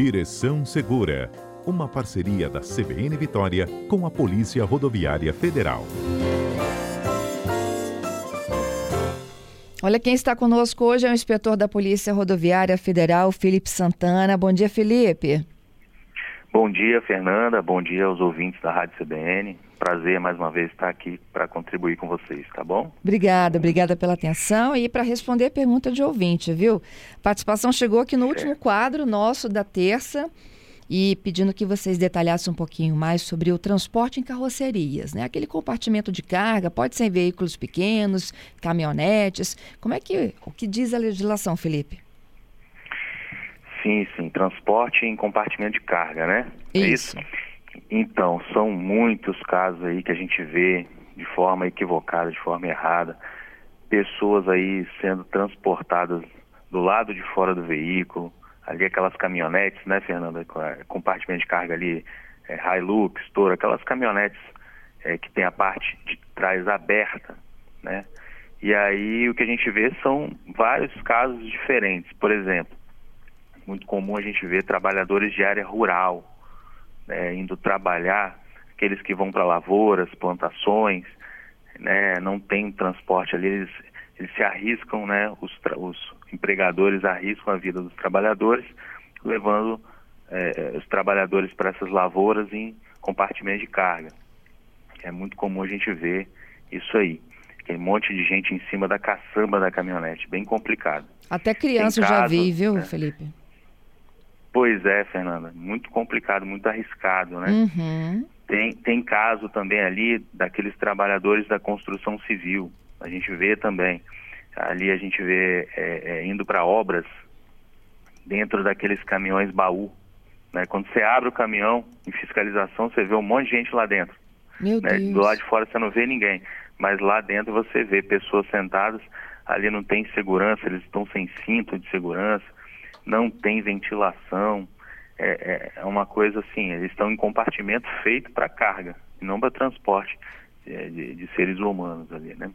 Direção Segura, uma parceria da CBN Vitória com a Polícia Rodoviária Federal. Olha, quem está conosco hoje é o inspetor da Polícia Rodoviária Federal, Felipe Santana. Bom dia, Felipe. Bom dia, Fernanda. Bom dia aos ouvintes da Rádio CBN. Prazer mais uma vez estar aqui para contribuir com vocês, tá bom? Obrigada, obrigada pela atenção e para responder a pergunta de ouvinte, viu? A participação chegou aqui no último quadro nosso da terça e pedindo que vocês detalhassem um pouquinho mais sobre o transporte em carrocerias, né? Aquele compartimento de carga, pode ser em veículos pequenos, caminhonetes. Como é que o que diz a legislação, Felipe? Sim, sim, transporte em compartimento de carga, né? Isso. É isso? Então, são muitos casos aí que a gente vê de forma equivocada, de forma errada, pessoas aí sendo transportadas do lado de fora do veículo, ali aquelas caminhonetes, né, Fernanda, compartimento de carga ali, é, Hilux, Toro, aquelas caminhonetes é, que tem a parte de trás aberta, né? E aí o que a gente vê são vários casos diferentes. Por exemplo, muito comum a gente ver trabalhadores de área rural né, indo trabalhar, aqueles que vão para lavouras, plantações, né, não tem transporte ali, eles, eles se arriscam, né, os, os empregadores arriscam a vida dos trabalhadores, levando é, os trabalhadores para essas lavouras em compartimento de carga. É muito comum a gente ver isso aí. Tem um monte de gente em cima da caçamba da caminhonete, bem complicado. Até criança casos, já vi, viu, né? Felipe? Pois é, Fernanda. Muito complicado, muito arriscado, né? Uhum. Tem, tem caso também ali daqueles trabalhadores da construção civil. A gente vê também ali a gente vê é, é, indo para obras dentro daqueles caminhões baú. Né? Quando você abre o caminhão em fiscalização, você vê um monte de gente lá dentro. Meu né? Deus. Do lado de fora você não vê ninguém, mas lá dentro você vê pessoas sentadas, ali não tem segurança, eles estão sem cinto de segurança, não tem ventilação. É, é, é uma coisa assim, eles estão em compartimento feito para carga, não para transporte é, de, de seres humanos ali, né?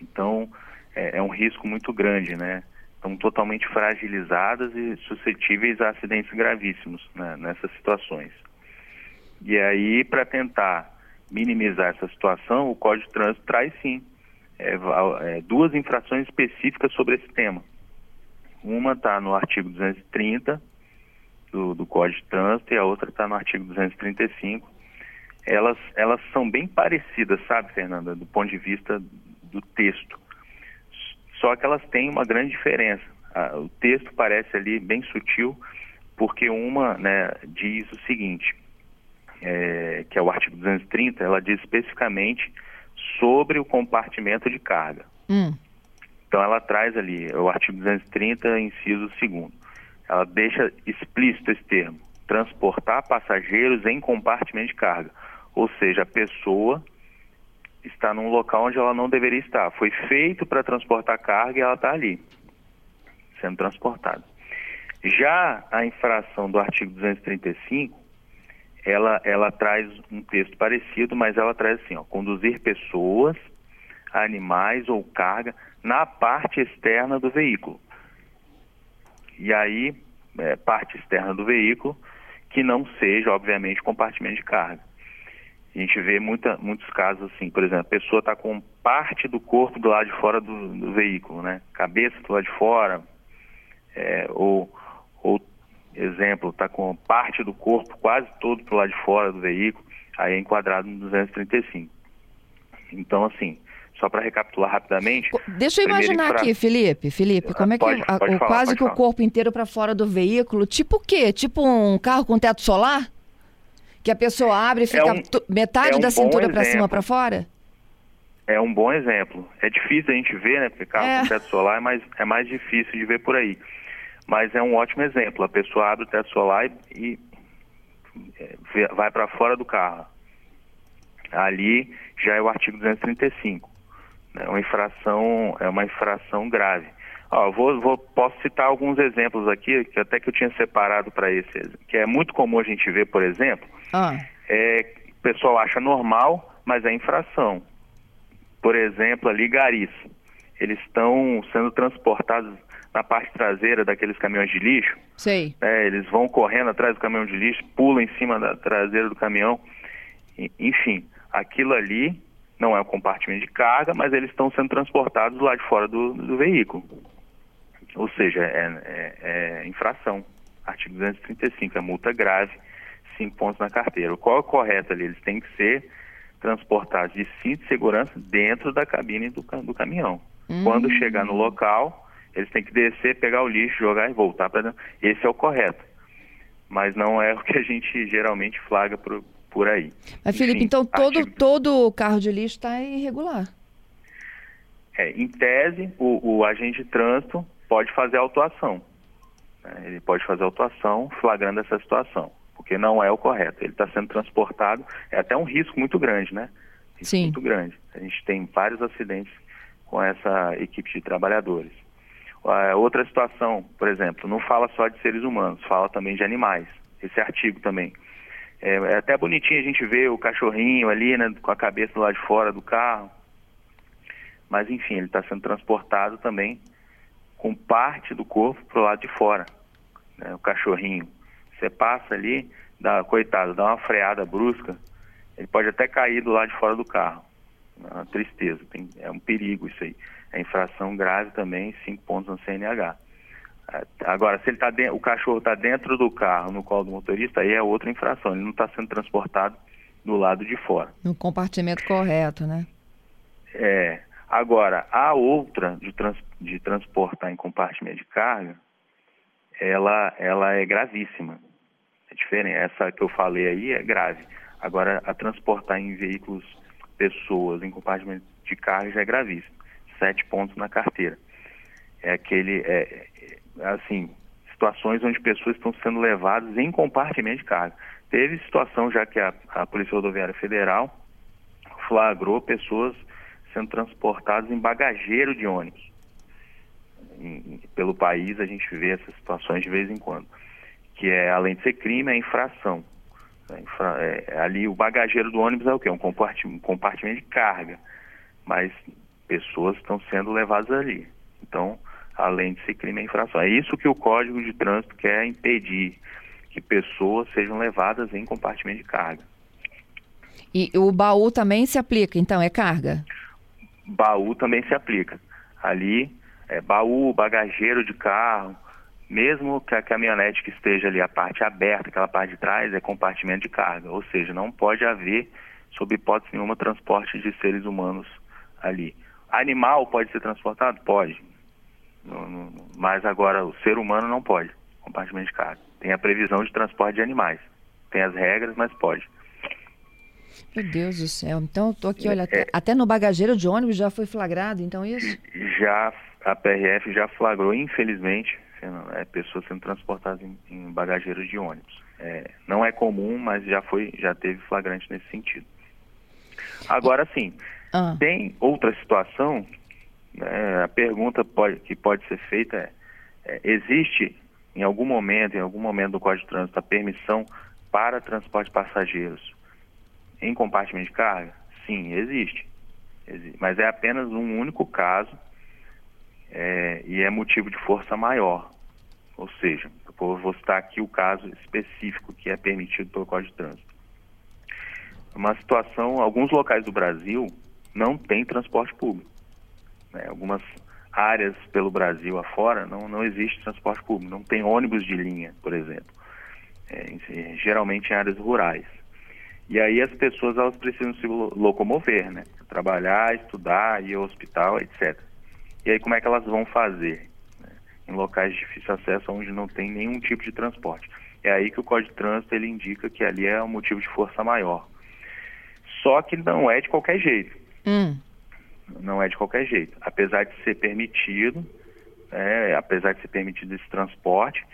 Então, é, é um risco muito grande, né? Estão totalmente fragilizadas e suscetíveis a acidentes gravíssimos né, nessas situações. E aí, para tentar minimizar essa situação, o Código de Trânsito traz sim é, é, duas infrações específicas sobre esse tema. Uma está no artigo 230 do, do Código de Trânsito e a outra está no artigo 235. Elas, elas são bem parecidas, sabe, Fernanda, do ponto de vista do texto. Só que elas têm uma grande diferença. O texto parece ali bem sutil, porque uma né, diz o seguinte, é, que é o artigo 230, ela diz especificamente sobre o compartimento de carga. Hum. Então ela traz ali o artigo 230, inciso 2 Ela deixa explícito esse termo, transportar passageiros em compartimento de carga. Ou seja, a pessoa está num local onde ela não deveria estar. Foi feito para transportar carga e ela está ali, sendo transportada. Já a infração do artigo 235, ela, ela traz um texto parecido, mas ela traz assim, ó, conduzir pessoas, animais ou carga na parte externa do veículo. E aí, é, parte externa do veículo, que não seja, obviamente, compartimento de carga. A gente vê muita, muitos casos assim, por exemplo, a pessoa está com parte do corpo do lado de fora do, do veículo, né? Cabeça do lado de fora, é, ou, ou, exemplo, está com parte do corpo quase todo do lado de fora do veículo, aí é enquadrado no 235. Então, assim, só para recapitular rapidamente. Deixa eu imaginar infra... aqui, Felipe. Felipe, como é que pode, pode o, falar, quase que falar. o corpo inteiro para fora do veículo, tipo o quê? Tipo um carro com teto solar? Que a pessoa abre e fica é um, metade é um da cintura para cima para fora? É um bom exemplo. É difícil a gente ver, né? Porque carro é. com teto solar é mais, é mais difícil de ver por aí. Mas é um ótimo exemplo. A pessoa abre o teto solar e, e vai para fora do carro. Ali já é o artigo 235. É uma infração, é uma infração grave. Ó, vou, vou, posso citar alguns exemplos aqui, que até que eu tinha separado para esse, que é muito comum a gente ver, por exemplo, ah. é, o pessoal acha normal, mas é infração. Por exemplo, ali garis. Eles estão sendo transportados na parte traseira daqueles caminhões de lixo. Sei. É, eles vão correndo atrás do caminhão de lixo, pulam em cima da traseira do caminhão. Enfim, aquilo ali não é um compartimento de carga, mas eles estão sendo transportados lá de fora do, do veículo. Ou seja, é, é, é, infração. Artigo 235, é multa grave, cinco pontos na carteira. Qual é o correto ali? Eles têm que ser transportados de cinto de segurança dentro da cabine do, do caminhão. Hum. Quando chegar no local, eles têm que descer, pegar o lixo, jogar e voltar para dentro. Esse é o correto. Mas não é o que a gente geralmente flagra por, por aí. Mas, Felipe, então todo, artigo... todo carro de lixo está irregular. É, em tese, o, o, agente de trânsito pode fazer autuação. Né? Ele pode fazer autuação flagrando essa situação, porque não é o correto. Ele está sendo transportado, é até um risco muito grande, né? Risco Sim. Muito grande. A gente tem vários acidentes com essa equipe de trabalhadores. Uh, outra situação, por exemplo, não fala só de seres humanos, fala também de animais. Esse artigo também. É, é, até bonitinho a gente ver o cachorrinho ali, né, com a cabeça lá de fora do carro. Mas enfim, ele está sendo transportado também com parte do corpo para o lado de fora. Né, o cachorrinho. Você passa ali, dá, coitado, dá uma freada brusca, ele pode até cair do lado de fora do carro. É uma tristeza, tem, é um perigo isso aí. É infração grave também, cinco pontos no CNH. Agora, se ele tá o cachorro está dentro do carro, no colo do motorista, aí é outra infração. Ele não está sendo transportado do lado de fora. No compartimento correto, né? É. Agora, a outra de, trans, de transportar em compartimento de carga, ela, ela é gravíssima. É diferente. Essa que eu falei aí é grave. Agora, a transportar em veículos, pessoas em compartimento de carga já é gravíssimo. Sete pontos na carteira. É aquele. É, assim, situações onde pessoas estão sendo levadas em compartimento de carga. Teve situação já que a, a Polícia Rodoviária Federal flagrou pessoas sendo transportadas em bagageiro de ônibus. Pelo país a gente vê essas situações de vez em quando. Que é, além de ser crime, é infração. É, infra, é, ali o bagageiro do ônibus é o quê? Um compartimento, um compartimento de carga. Mas pessoas estão sendo levadas ali. Então, além de ser crime é infração. É isso que o Código de Trânsito quer impedir, que pessoas sejam levadas em compartimento de carga. E o baú também se aplica, então, é carga? Baú também se aplica. Ali, é baú, bagageiro de carro, mesmo que a caminhonete que esteja ali, a parte aberta, aquela parte de trás, é compartimento de carga. Ou seja, não pode haver, sob hipótese nenhuma, transporte de seres humanos ali. Animal pode ser transportado? Pode. No, no, mas agora o ser humano não pode, compartimento de carga. Tem a previsão de transporte de animais. Tem as regras, mas pode. Meu Deus do céu. Então eu tô aqui, olha, é, até no bagageiro de ônibus já foi flagrado, então isso? Já, a PRF já flagrou, infelizmente, é, pessoas sendo transportadas em, em bagageiros de ônibus. É, não é comum, mas já foi, já teve flagrante nesse sentido. Agora sim, ah. tem outra situação né, a pergunta pode, que pode ser feita é, é, existe em algum momento, em algum momento do Código de Trânsito, a permissão para transporte de passageiros em compartimento de carga? Sim, existe. existe. Mas é apenas um único caso é, e é motivo de força maior. Ou seja, eu vou citar aqui o caso específico que é permitido pelo Código de Trânsito. Uma situação, alguns locais do Brasil não tem transporte público né, algumas áreas pelo Brasil afora não, não existe transporte público, não tem ônibus de linha, por exemplo, é, geralmente em áreas rurais. E aí as pessoas elas precisam se locomover, né? Trabalhar, estudar, ir ao hospital, etc. E aí como é que elas vão fazer? Né? Em locais de difícil acesso onde não tem nenhum tipo de transporte. É aí que o Código de Trânsito ele indica que ali é um motivo de força maior. Só que não é de qualquer jeito. Hum não é de qualquer jeito. Apesar de ser permitido, é, apesar de ser permitido esse transporte,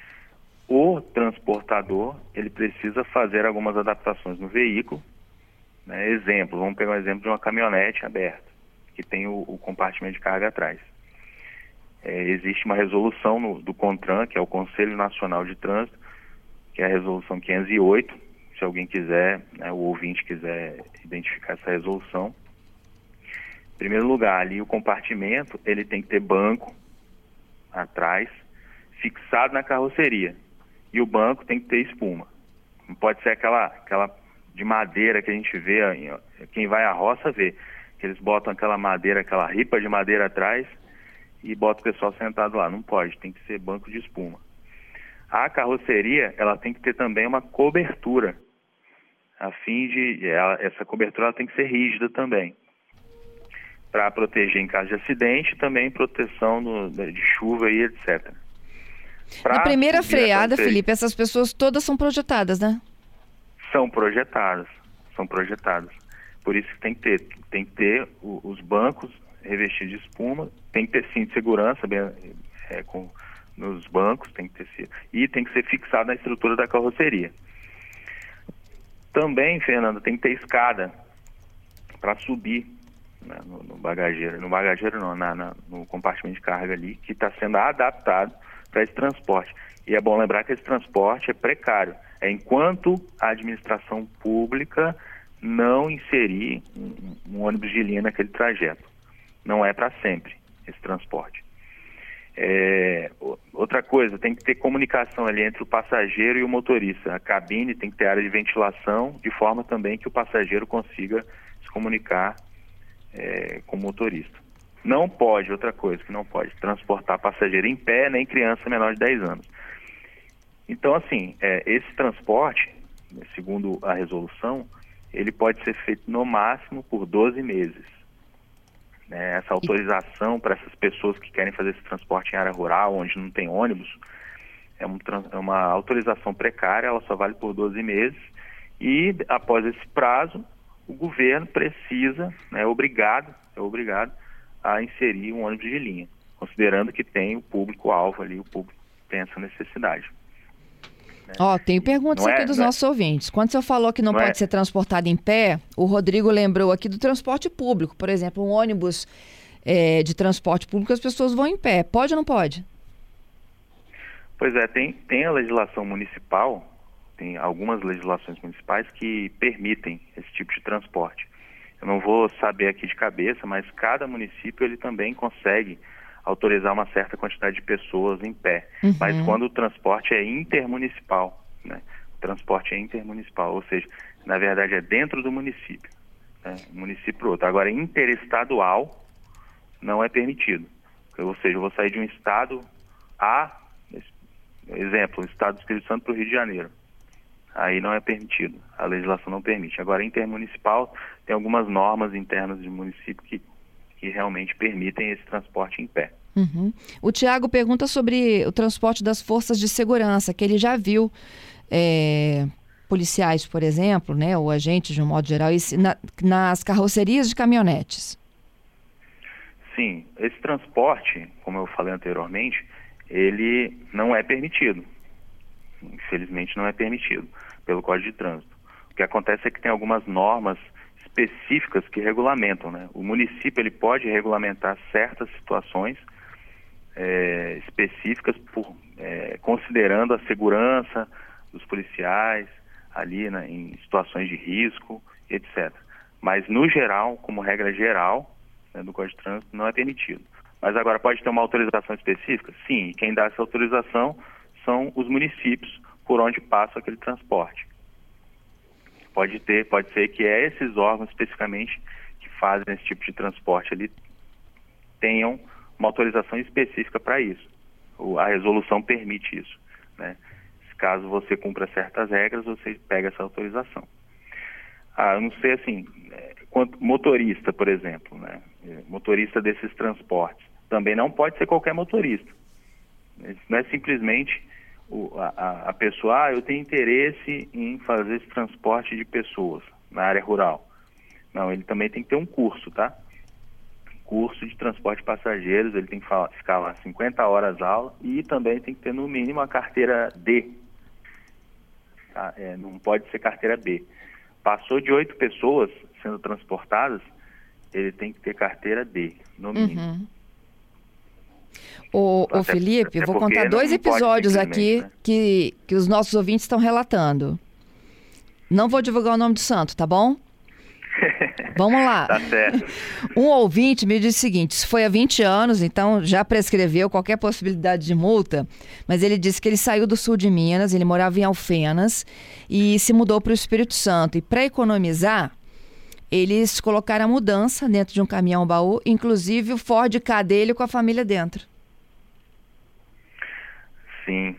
o transportador ele precisa fazer algumas adaptações no veículo. Né? Exemplo, vamos pegar um exemplo de uma caminhonete aberta, que tem o, o compartimento de carga atrás. É, existe uma resolução no, do CONTRAN, que é o Conselho Nacional de Trânsito, que é a resolução 508. Se alguém quiser, né, o ouvinte quiser identificar essa resolução, em primeiro lugar, ali o compartimento, ele tem que ter banco, atrás, fixado na carroceria. E o banco tem que ter espuma. Não pode ser aquela, aquela de madeira que a gente vê, quem vai à roça vê, que eles botam aquela madeira, aquela ripa de madeira atrás e bota o pessoal sentado lá. Não pode, tem que ser banco de espuma. A carroceria, ela tem que ter também uma cobertura, a fim de, ela, essa cobertura tem que ser rígida também, para proteger em caso de acidente, também proteção no, de chuva e etc. Pra Na primeira freada, Felipe, essas pessoas todas são projetadas, né? São projetadas, são projetadas. Por isso que tem que ter, tem que ter os bancos revestidos de espuma, tem que ter cinto de segurança bem, é, com, nos bancos, tem que ter e tem que ser fixado na estrutura da carroceria. Também, Fernando, tem que ter escada para subir né, no, no, bagageiro, no bagageiro não, na, na, no compartimento de carga ali, que está sendo adaptado para esse transporte. E é bom lembrar que esse transporte é precário. É enquanto a administração pública não inserir um, um ônibus de linha naquele trajeto. Não é para sempre esse transporte. É, outra coisa, tem que ter comunicação ali entre o passageiro e o motorista. A cabine tem que ter área de ventilação, de forma também que o passageiro consiga se comunicar é, com motorista. Não pode, outra coisa que não pode, transportar passageiro em pé, nem criança menor de 10 anos. Então, assim, é, esse transporte, segundo a resolução, ele pode ser feito no máximo por 12 meses. Né? Essa autorização para essas pessoas que querem fazer esse transporte em área rural, onde não tem ônibus, é, um, é uma autorização precária, ela só vale por 12 meses. E após esse prazo, o governo precisa, né, é obrigado, é obrigado a inserir um ônibus de linha, considerando que tem o público-alvo ali, o público tem essa necessidade. Ó, oh, tem perguntas não aqui é, dos nossos é... ouvintes. Quando você falou que não, não pode é... ser transportado em pé, o Rodrigo lembrou aqui do transporte público. Por exemplo, um ônibus é, de transporte público, as pessoas vão em pé. Pode ou não pode? Pois é, tem, tem a legislação municipal, tem algumas legislações municipais que permitem esse tipo de transporte. Eu não vou saber aqui de cabeça, mas cada município ele também consegue autorizar uma certa quantidade de pessoas em pé. Uhum. Mas quando o transporte é intermunicipal, né? O transporte é intermunicipal, ou seja, na verdade é dentro do município, né? município outro. Agora, interestadual não é permitido. Ou seja, eu vou sair de um estado A, exemplo, o estado do Espírito Santo para o Rio de Janeiro. Aí não é permitido, a legislação não permite. Agora, intermunicipal, tem algumas normas internas de município que, que realmente permitem esse transporte em pé. Uhum. O Tiago pergunta sobre o transporte das forças de segurança, que ele já viu é, policiais, por exemplo, né, ou agentes de um modo geral, na, nas carrocerias de caminhonetes. Sim, esse transporte, como eu falei anteriormente, ele não é permitido. Infelizmente não é permitido pelo Código de Trânsito. O que acontece é que tem algumas normas específicas que regulamentam, né? O município ele pode regulamentar certas situações é, específicas por, é, considerando a segurança dos policiais ali né, em situações de risco, etc. Mas no geral, como regra geral né, do Código de Trânsito, não é permitido. Mas agora pode ter uma autorização específica? Sim, quem dá essa autorização são os municípios por onde passa aquele transporte. Pode ter, pode ser que é esses órgãos especificamente que fazem esse tipo de transporte ali tenham uma autorização específica para isso. A resolução permite isso. Né? Caso você cumpra certas regras, você pega essa autorização. Ah, eu não sei assim, é, quanto motorista, por exemplo, né? É, motorista desses transportes, também não pode ser qualquer motorista. Não é simplesmente o, a, a pessoa, ah, eu tenho interesse em fazer esse transporte de pessoas na área rural. Não, ele também tem que ter um curso, tá? curso de transporte de passageiros, ele tem que ficar lá 50 horas aula e também tem que ter no mínimo a carteira D. Tá? É, não pode ser carteira B. Passou de oito pessoas sendo transportadas, ele tem que ter carteira D, no mínimo. Uhum. Ô, ô Felipe, eu vou contar dois episódios aqui né? que, que os nossos ouvintes estão relatando. Não vou divulgar o nome do santo, tá bom? Vamos lá. tá certo. Um ouvinte me disse o seguinte: isso foi há 20 anos, então já prescreveu qualquer possibilidade de multa, mas ele disse que ele saiu do sul de Minas, ele morava em Alfenas e se mudou para o Espírito Santo. E para economizar, eles colocaram a mudança dentro de um caminhão baú, inclusive o Ford K dele com a família dentro. Sim,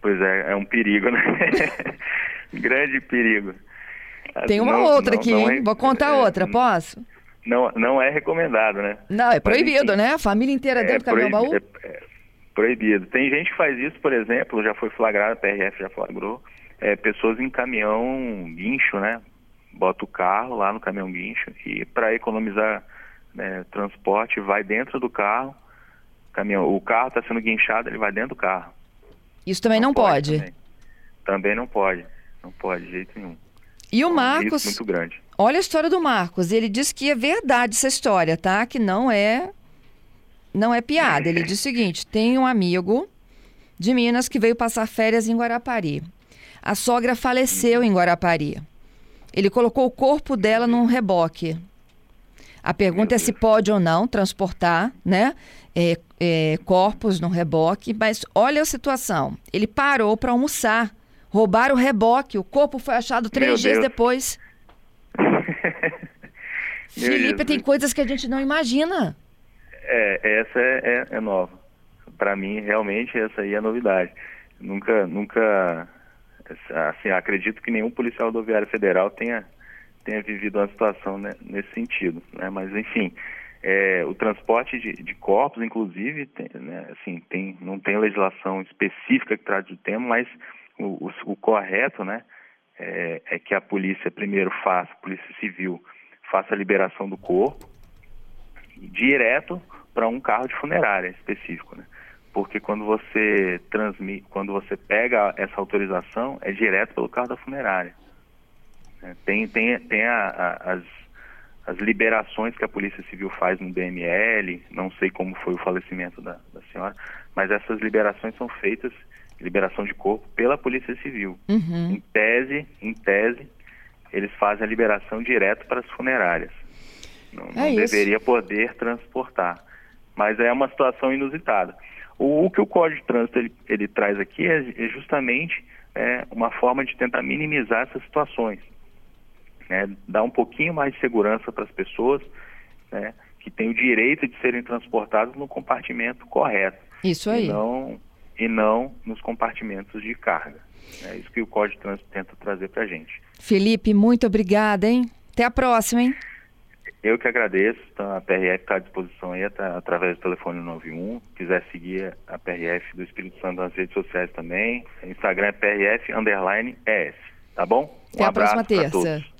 pois é, é um perigo, né? Grande perigo. Tem uma não, outra não, aqui, não é, Vou contar é, outra, posso? Não, não é recomendado, né? Não, é proibido, Mas, né? A família inteira é, dentro do caminhão baú? É, é, proibido. Tem gente que faz isso, por exemplo, já foi flagrado, a PRF já flagrou, é, pessoas em caminhão guincho, né? Bota o carro lá no caminhão guincho e para economizar né, transporte vai dentro do carro, caminhão, o carro está sendo guinchado, ele vai dentro do carro. Isso também não, não pode? pode. Também. também não pode, não pode de jeito nenhum. E o Marcos. É um muito grande. Olha a história do Marcos. Ele diz que é verdade essa história, tá? Que não é. Não é piada. Ele diz o seguinte: tem um amigo de Minas que veio passar férias em Guarapari. A sogra faleceu em Guarapari. Ele colocou o corpo dela num reboque. A pergunta é se pode ou não transportar, né? É, é, corpos no reboque, mas olha a situação. Ele parou para almoçar Roubaram o reboque, o corpo foi achado três Meu dias Deus. depois. Felipe, tem coisas que a gente não imagina. É, essa é, é, é nova. Para mim, realmente, essa aí é a novidade. Nunca, nunca, assim, acredito que nenhum policial rodoviário federal tenha, tenha vivido uma situação né, nesse sentido, né? Mas, enfim, é, o transporte de, de corpos, inclusive, tem, né, assim, tem, não tem legislação específica que trate do tema, mas o, o, o correto, né, é, é, que a polícia primeiro faça, a polícia civil faça a liberação do corpo direto para um carro de funerária específico, né? Porque quando você transmite, quando você pega essa autorização, é direto pelo carro da funerária. É, tem tem, tem a, a, as, as liberações que a Polícia Civil faz no DML, não sei como foi o falecimento da, da senhora, mas essas liberações são feitas liberação de corpo pela Polícia Civil. Uhum. Em tese, em tese, eles fazem a liberação direto para as funerárias. Não, é não deveria poder transportar. Mas é uma situação inusitada. O, o que o Código de Trânsito ele, ele traz aqui é, é justamente é, uma forma de tentar minimizar essas situações. Né? Dar um pouquinho mais de segurança para as pessoas né? que têm o direito de serem transportadas no compartimento correto. Isso aí. E não e não nos compartimentos de carga. É isso que o Código de Trânsito tenta trazer para a gente. Felipe, muito obrigada, hein? Até a próxima, hein? Eu que agradeço, então, a PRF está à disposição aí tá, através do telefone 91. Quiser seguir a PRF do Espírito Santo nas redes sociais também. Instagram é PRF underline ES. Tá bom? Até um a próxima terça.